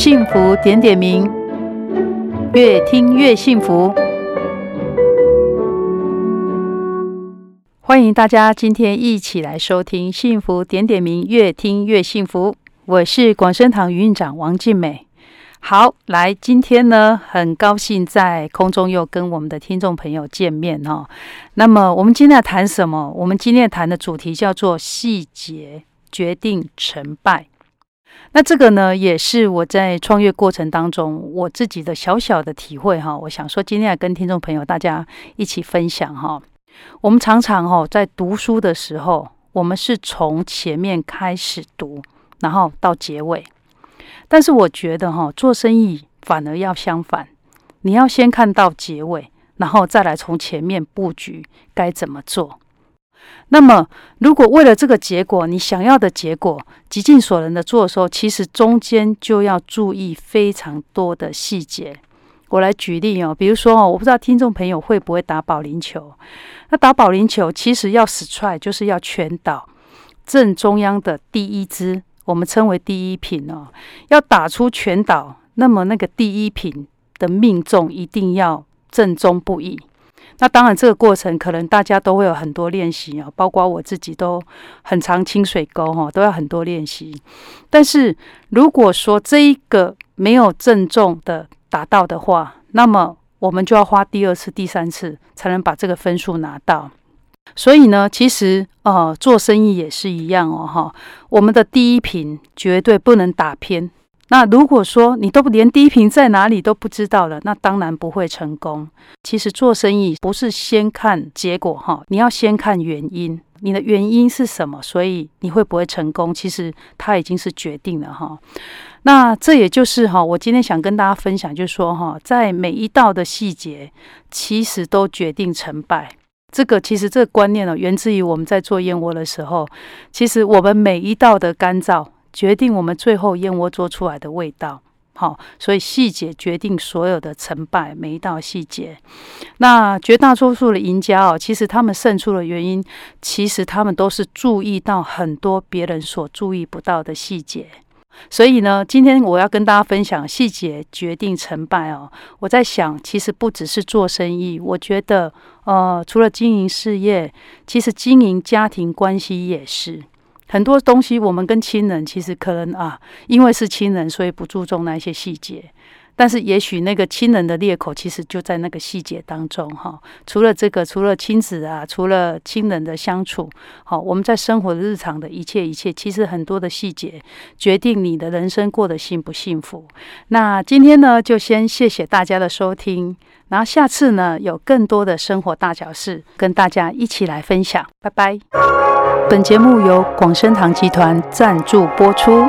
幸福点点名，越听越幸福。欢迎大家今天一起来收听《幸福点点名》，越听越幸福。我是广生堂营运长王静美。好，来，今天呢，很高兴在空中又跟我们的听众朋友见面哦。那么，我们今天要谈什么？我们今天谈的主题叫做“细节决定成败”。那这个呢，也是我在创业过程当中我自己的小小的体会哈。我想说，今天要跟听众朋友大家一起分享哈。我们常常哈在读书的时候，我们是从前面开始读，然后到结尾。但是我觉得哈，做生意反而要相反，你要先看到结尾，然后再来从前面布局该怎么做。那么，如果为了这个结果，你想要的结果，极尽所能的做的时候，其实中间就要注意非常多的细节。我来举例哦，比如说哦，我不知道听众朋友会不会打保龄球。那打保龄球其实要 strike，就是要全倒正中央的第一支。我们称为第一品哦，要打出全倒，那么那个第一品的命中一定要正中不已。那当然，这个过程可能大家都会有很多练习啊，包括我自己都很常清水沟哈，都要很多练习。但是如果说这一个没有正中的达到的话，那么我们就要花第二次、第三次才能把这个分数拿到。所以呢，其实呃，做生意也是一样哦，哈。我们的第一品绝对不能打偏。那如果说你都连低频在哪里都不知道了，那当然不会成功。其实做生意不是先看结果哈，你要先看原因，你的原因是什么？所以你会不会成功？其实它已经是决定了哈。那这也就是哈，我今天想跟大家分享，就是说哈，在每一道的细节，其实都决定成败。这个其实这个观念呢，源自于我们在做燕窝的时候。其实我们每一道的干燥，决定我们最后燕窝做出来的味道。好，所以细节决定所有的成败，每一道细节。那绝大多数的赢家哦，其实他们胜出的原因，其实他们都是注意到很多别人所注意不到的细节。所以呢，今天我要跟大家分享细节决定成败哦。我在想，其实不只是做生意，我觉得，呃，除了经营事业，其实经营家庭关系也是很多东西。我们跟亲人其实可能啊，因为是亲人，所以不注重那些细节。但是，也许那个亲人的裂口，其实就在那个细节当中哈。除了这个，除了亲子啊，除了亲人的相处，好，我们在生活的日常的一切一切，其实很多的细节决定你的人生过得幸不幸福。那今天呢，就先谢谢大家的收听，然后下次呢，有更多的生活大小事跟大家一起来分享。拜拜。本节目由广生堂集团赞助播出。